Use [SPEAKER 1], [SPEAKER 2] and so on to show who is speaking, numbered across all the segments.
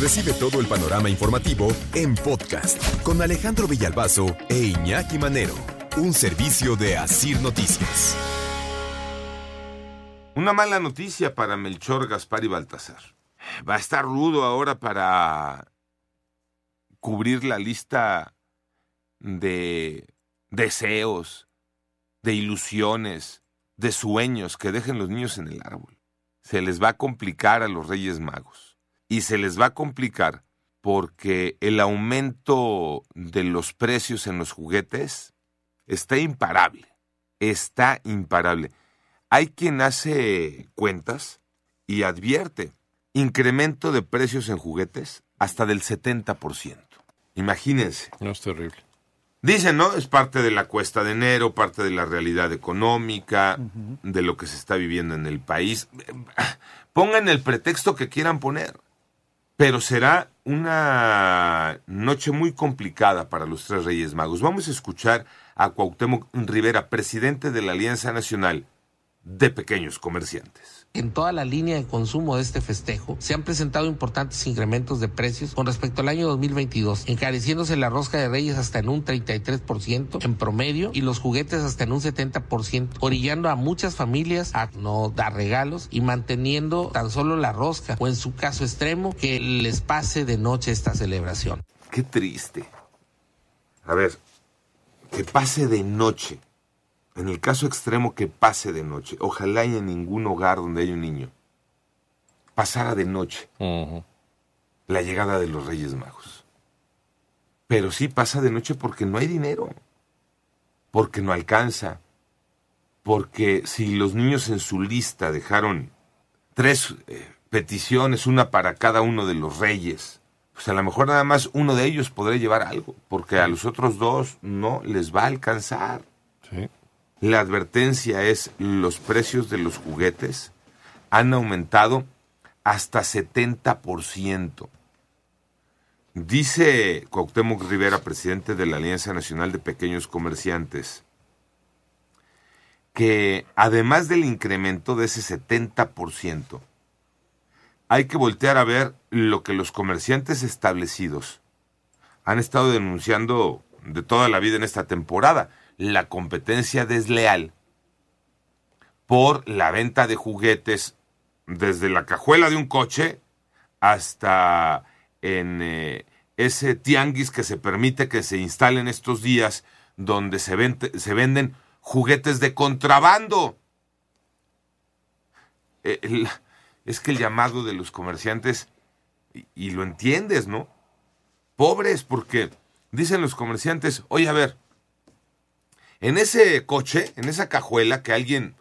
[SPEAKER 1] Recibe todo el panorama informativo en podcast con Alejandro Villalbazo e Iñaki Manero, un servicio de Asir Noticias.
[SPEAKER 2] Una mala noticia para Melchor, Gaspar y Baltasar. Va a estar rudo ahora para cubrir la lista de deseos, de ilusiones, de sueños que dejen los niños en el árbol. Se les va a complicar a los Reyes Magos. Y se les va a complicar porque el aumento de los precios en los juguetes está imparable. Está imparable. Hay quien hace cuentas y advierte incremento de precios en juguetes hasta del 70%. Imagínense.
[SPEAKER 3] No es terrible.
[SPEAKER 2] Dicen, ¿no? Es parte de la cuesta de enero, parte de la realidad económica, de lo que se está viviendo en el país. Pongan el pretexto que quieran poner. Pero será una noche muy complicada para los tres Reyes Magos. Vamos a escuchar a Cuauhtémoc Rivera, presidente de la Alianza Nacional de Pequeños Comerciantes.
[SPEAKER 4] En toda la línea de consumo de este festejo se han presentado importantes incrementos de precios con respecto al año 2022, encareciéndose la rosca de reyes hasta en un 33% en promedio y los juguetes hasta en un 70%, orillando a muchas familias a no dar regalos y manteniendo tan solo la rosca o en su caso extremo que les pase de noche esta celebración.
[SPEAKER 2] Qué triste. A ver, que pase de noche. En el caso extremo que pase de noche. Ojalá y en ningún hogar donde haya un niño pasara de noche la llegada de los Reyes Magos. Pero sí pasa de noche porque no hay dinero, porque no alcanza, porque si los niños en su lista dejaron tres eh, peticiones, una para cada uno de los reyes, pues a lo mejor nada más uno de ellos podrá llevar algo, porque a los otros dos no les va a alcanzar.
[SPEAKER 3] Sí.
[SPEAKER 2] La advertencia es los precios de los juguetes han aumentado hasta 70%. Dice Cuauhtémoc Rivera, presidente de la Alianza Nacional de Pequeños Comerciantes, que además del incremento de ese 70%, hay que voltear a ver lo que los comerciantes establecidos han estado denunciando de toda la vida en esta temporada, la competencia desleal por la venta de juguetes desde la cajuela de un coche hasta en eh, ese tianguis que se permite que se instalen estos días donde se, se venden juguetes de contrabando. Eh, es que el llamado de los comerciantes, y, y lo entiendes, ¿no? Pobres, porque dicen los comerciantes, oye, a ver, en ese coche, en esa cajuela que alguien,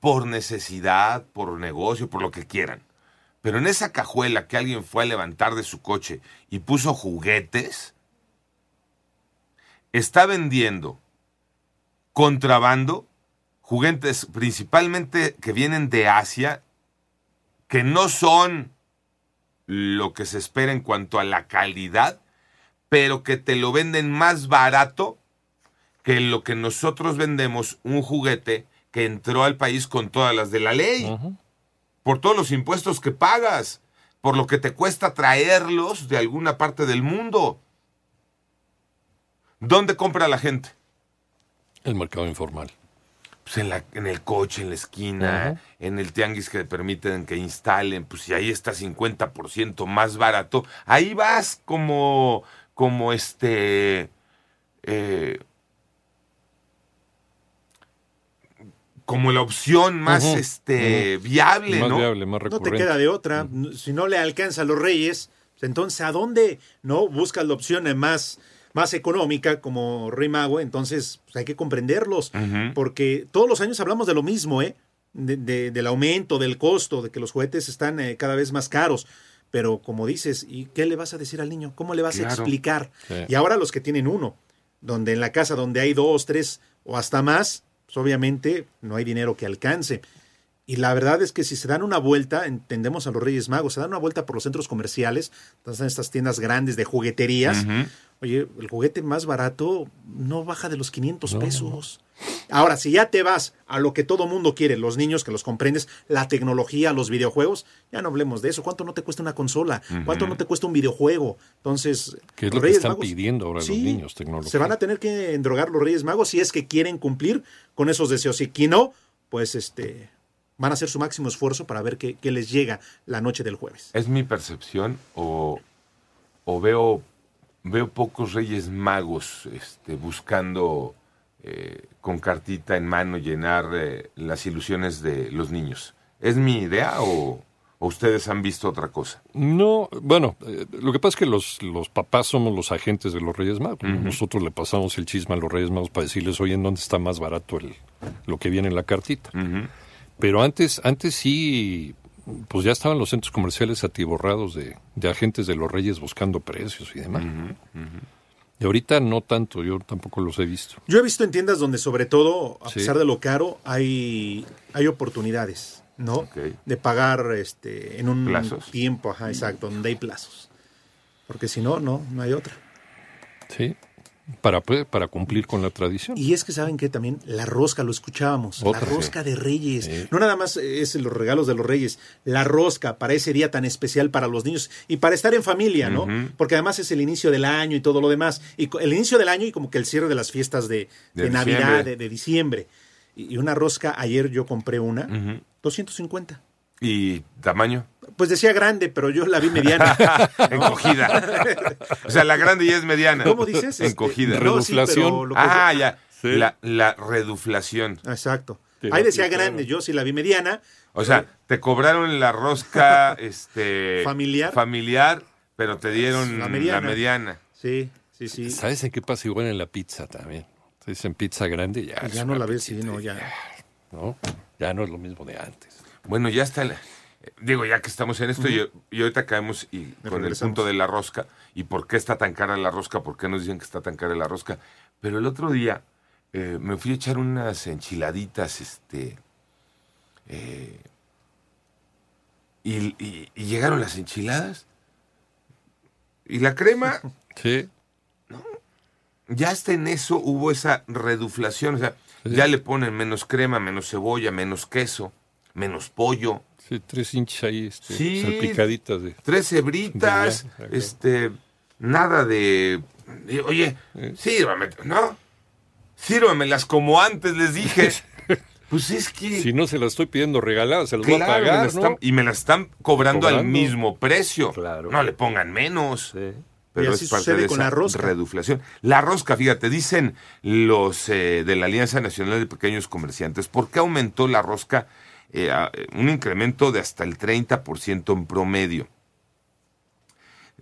[SPEAKER 2] por necesidad, por negocio, por lo que quieran, pero en esa cajuela que alguien fue a levantar de su coche y puso juguetes, está vendiendo contrabando, juguetes principalmente que vienen de Asia, que no son lo que se espera en cuanto a la calidad, pero que te lo venden más barato que lo que nosotros vendemos un juguete que entró al país con todas las de la ley, por todos los impuestos que pagas, por lo que te cuesta traerlos de alguna parte del mundo. ¿Dónde compra la gente?
[SPEAKER 3] El mercado informal.
[SPEAKER 2] Pues en, la- en el coche, en la esquina, en el tianguis que permiten que instalen, pues si ahí está 50% más barato, ahí vas como, como este, eh, como la opción más este, viable,
[SPEAKER 3] Más
[SPEAKER 2] ¿no?
[SPEAKER 3] viable, más
[SPEAKER 5] No te queda de otra. Si no le alcanza a los reyes, pues entonces ¿a dónde? ¿No? Buscas la opción más, más económica como Rey Mago, entonces pues, hay que comprenderlos. Porque todos los años hablamos de lo mismo, ¿eh? de- de- del aumento, del costo, de que los juguetes están eh, cada vez más caros. Pero como dices, ¿y qué le vas a decir al niño? ¿Cómo le vas a explicar?
[SPEAKER 3] Sí.
[SPEAKER 5] Y ahora los que tienen uno, donde en la casa donde hay dos, tres o hasta más, obviamente no hay dinero que alcance. Y la verdad es que si se dan una vuelta, entendemos a los Reyes Magos, se dan una vuelta por los centros comerciales, donde están estas tiendas grandes de jugueterías. Oye, el juguete más barato no baja de los 500
[SPEAKER 3] No.
[SPEAKER 5] pesos. Ahora, si ya te vas a lo que todo mundo quiere, los niños que los comprendes, la tecnología, los videojuegos, ya no hablemos de eso. ¿Cuánto no te cuesta una consola? ¿Cuánto no te cuesta un videojuego? Entonces,
[SPEAKER 3] Que es lo que están
[SPEAKER 5] Magos-
[SPEAKER 3] pidiendo ahora
[SPEAKER 5] Sí,
[SPEAKER 3] los niños, tecnología.
[SPEAKER 5] Se van a tener que endrogar los Reyes Magos si es que quieren cumplir con esos deseos. Y que no, pues este van a hacer su máximo esfuerzo para ver qué, qué les llega la noche del jueves.
[SPEAKER 2] ¿Es mi percepción o, o veo, veo pocos reyes magos este, buscando eh, con cartita en mano llenar eh, las ilusiones de los niños? ¿Es mi idea o, o ustedes han visto otra cosa?
[SPEAKER 3] No, bueno, eh, lo que pasa es que los, los papás somos los agentes de los Reyes Magos. ¿no? Nosotros le pasamos el chisme a los Reyes Magos para decirles, oye, ¿en dónde está más barato el, lo que viene en la cartita? Pero antes, antes sí, pues ya estaban los centros comerciales atiborrados de, de agentes de los Reyes buscando precios y demás. Y ahorita no tanto, yo tampoco los he visto.
[SPEAKER 5] Yo he visto en tiendas donde sobre todo, a
[SPEAKER 3] Sí.
[SPEAKER 5] pesar de lo caro, hay, hay oportunidades, ¿no? De pagar este, en un
[SPEAKER 2] Plazos.
[SPEAKER 5] tiempo, ajá, exacto, donde hay plazos. Porque si no, no, no hay otra.
[SPEAKER 3] Sí, para, pues, para cumplir con la tradición.
[SPEAKER 5] Y es que saben que también la rosca, lo escuchábamos,
[SPEAKER 3] Otra,
[SPEAKER 5] la rosca de Reyes.
[SPEAKER 3] Sí.
[SPEAKER 5] No nada más es los regalos de los Reyes, la rosca para ese día tan especial para los niños y para estar en familia, ¿no? Porque además es el inicio del año y todo lo demás. Y el inicio del año y como que el cierre de las fiestas de,
[SPEAKER 2] De
[SPEAKER 5] de Navidad, de, de diciembre. Y una rosca, ayer yo compré una,
[SPEAKER 2] Ujú.
[SPEAKER 5] 250.
[SPEAKER 2] ¿Y tamaño?
[SPEAKER 5] Pues decía grande, pero yo la vi mediana.
[SPEAKER 2] Encogida. o sea, la grande ya es mediana.
[SPEAKER 5] ¿Cómo dices? Este,
[SPEAKER 2] Encogida.
[SPEAKER 5] no, sí, pero lo que-
[SPEAKER 2] Ah, ya.
[SPEAKER 3] Sí.
[SPEAKER 2] La, la reduflación.
[SPEAKER 5] Exacto.
[SPEAKER 3] Sí,
[SPEAKER 5] Ahí decía
[SPEAKER 3] sí, claro.
[SPEAKER 5] grande, yo sí la vi mediana.
[SPEAKER 2] O sea, te cobraron la rosca este
[SPEAKER 5] Familiar.
[SPEAKER 2] familiar, pero te dieron
[SPEAKER 5] La
[SPEAKER 2] la
[SPEAKER 5] mediana.
[SPEAKER 2] mediana.
[SPEAKER 5] Sí, sí, sí.
[SPEAKER 3] ¿Sabes en qué pasa igual en la pizza también? Te dicen pizza grande y ya.
[SPEAKER 5] Y ya no la ves, sí, no,
[SPEAKER 3] y
[SPEAKER 5] ya.
[SPEAKER 3] ¿no? Ya no es lo mismo de antes.
[SPEAKER 2] Bueno, ya está. digo, ya que estamos en esto, y, y ahorita caemos y, con el punto de la rosca. ¿Y por qué está tan cara la rosca? ¿Por qué nos dicen que está tan cara la rosca? Pero el otro día eh, me fui a echar unas enchiladitas, este. eh, y, y- y llegaron las enchiladas. Y la crema,
[SPEAKER 3] Sí.
[SPEAKER 2] ya hasta en eso hubo esa reduflación. O sea,
[SPEAKER 3] Sí.
[SPEAKER 2] ya le ponen menos crema, menos cebolla, menos queso, menos pollo.
[SPEAKER 3] Sí, tres hinchas ahí este,
[SPEAKER 2] Sí.
[SPEAKER 3] salpicaditas de...
[SPEAKER 2] tres hebritas, este, nada de, de, oye,
[SPEAKER 3] Eh.
[SPEAKER 2] sírvame, ¿no? Sírvamelas como antes les dije. pues es que,
[SPEAKER 3] Si no se las estoy pidiendo regaladas, se las voy a
[SPEAKER 2] claro, me
[SPEAKER 3] pagar,
[SPEAKER 2] y me las están cobrando, al mismo precio.
[SPEAKER 3] Claro.
[SPEAKER 2] No le pongan menos.
[SPEAKER 3] Sí.
[SPEAKER 2] Pero
[SPEAKER 5] Y así
[SPEAKER 2] es parte
[SPEAKER 5] sucede
[SPEAKER 2] de
[SPEAKER 5] con
[SPEAKER 2] esa
[SPEAKER 5] la rosca.
[SPEAKER 2] reduflación. La rosca, fíjate, dicen los eh, de la Alianza Nacional de Pequeños Comerciantes, ¿por qué aumentó la rosca eh, a- un incremento de hasta el 30% en promedio?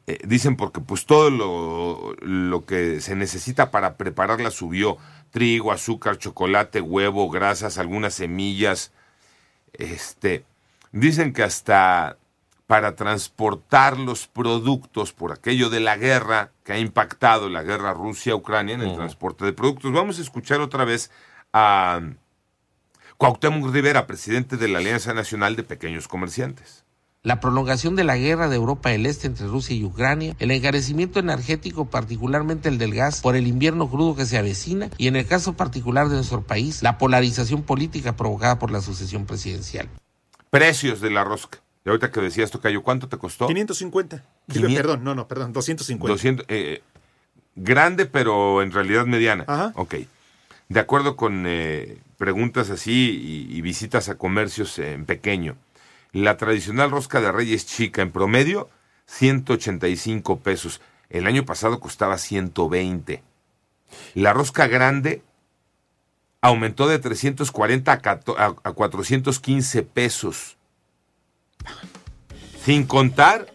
[SPEAKER 2] Eh, dicen porque pues todo lo, lo que se necesita para prepararla subió. Trigo, azúcar, chocolate, huevo, grasas, algunas semillas. Este, dicen que hasta para transportar los productos por aquello de la guerra que ha impactado la guerra Rusia-Ucrania en el transporte de productos. Vamos a escuchar otra vez a Cuauhtémoc Rivera, presidente de la Alianza Nacional de Pequeños Comerciantes.
[SPEAKER 4] la prolongación de la guerra de Europa del Este entre Rusia y Ucrania, el encarecimiento energético, particularmente el del gas, por el invierno crudo que se avecina y en el caso particular de nuestro país, la polarización política provocada por la sucesión presidencial.
[SPEAKER 2] Precios de la rosca. Y ahorita que decías, Tocayo, ¿cuánto te costó?
[SPEAKER 5] 550.
[SPEAKER 2] Quinien-
[SPEAKER 5] Perdón, no, no, perdón, 250.
[SPEAKER 2] 200, eh, grande, pero en realidad mediana.
[SPEAKER 5] Ajá.
[SPEAKER 2] Ok. De acuerdo con eh, preguntas así y, visitas a comercios en pequeño, la tradicional rosca de reyes chica en promedio, 185 pesos. El año pasado costaba 120. La rosca grande aumentó de 340 a, cato- a- a 415 pesos. Sin contar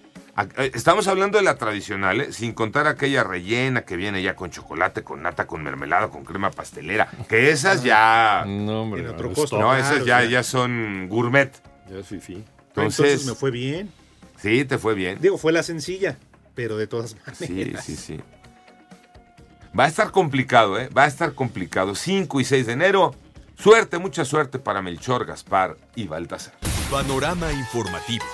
[SPEAKER 2] Estamos hablando de la tradicional, ¿eh? sin contar aquella rellena que viene ya con chocolate, con nata, con mermelada, con crema pastelera. Que esas ya.
[SPEAKER 3] No, hombre.
[SPEAKER 5] En otro costo.
[SPEAKER 2] No, esas
[SPEAKER 5] ya,
[SPEAKER 2] ya. son gourmet.
[SPEAKER 3] Ya es fifí.
[SPEAKER 5] Entonces,
[SPEAKER 2] Entonces,
[SPEAKER 5] me fue bien.
[SPEAKER 2] sí, te fue bien.
[SPEAKER 5] Digo, fue la sencilla, pero de todas
[SPEAKER 2] Sí,
[SPEAKER 5] maneras.
[SPEAKER 2] sí, sí. Va a estar complicado, ¿eh? Va a estar complicado. 5 y 6 de enero. Suerte, mucha suerte para Melchor, Gaspar y Baltasar.
[SPEAKER 1] Panorama informativo.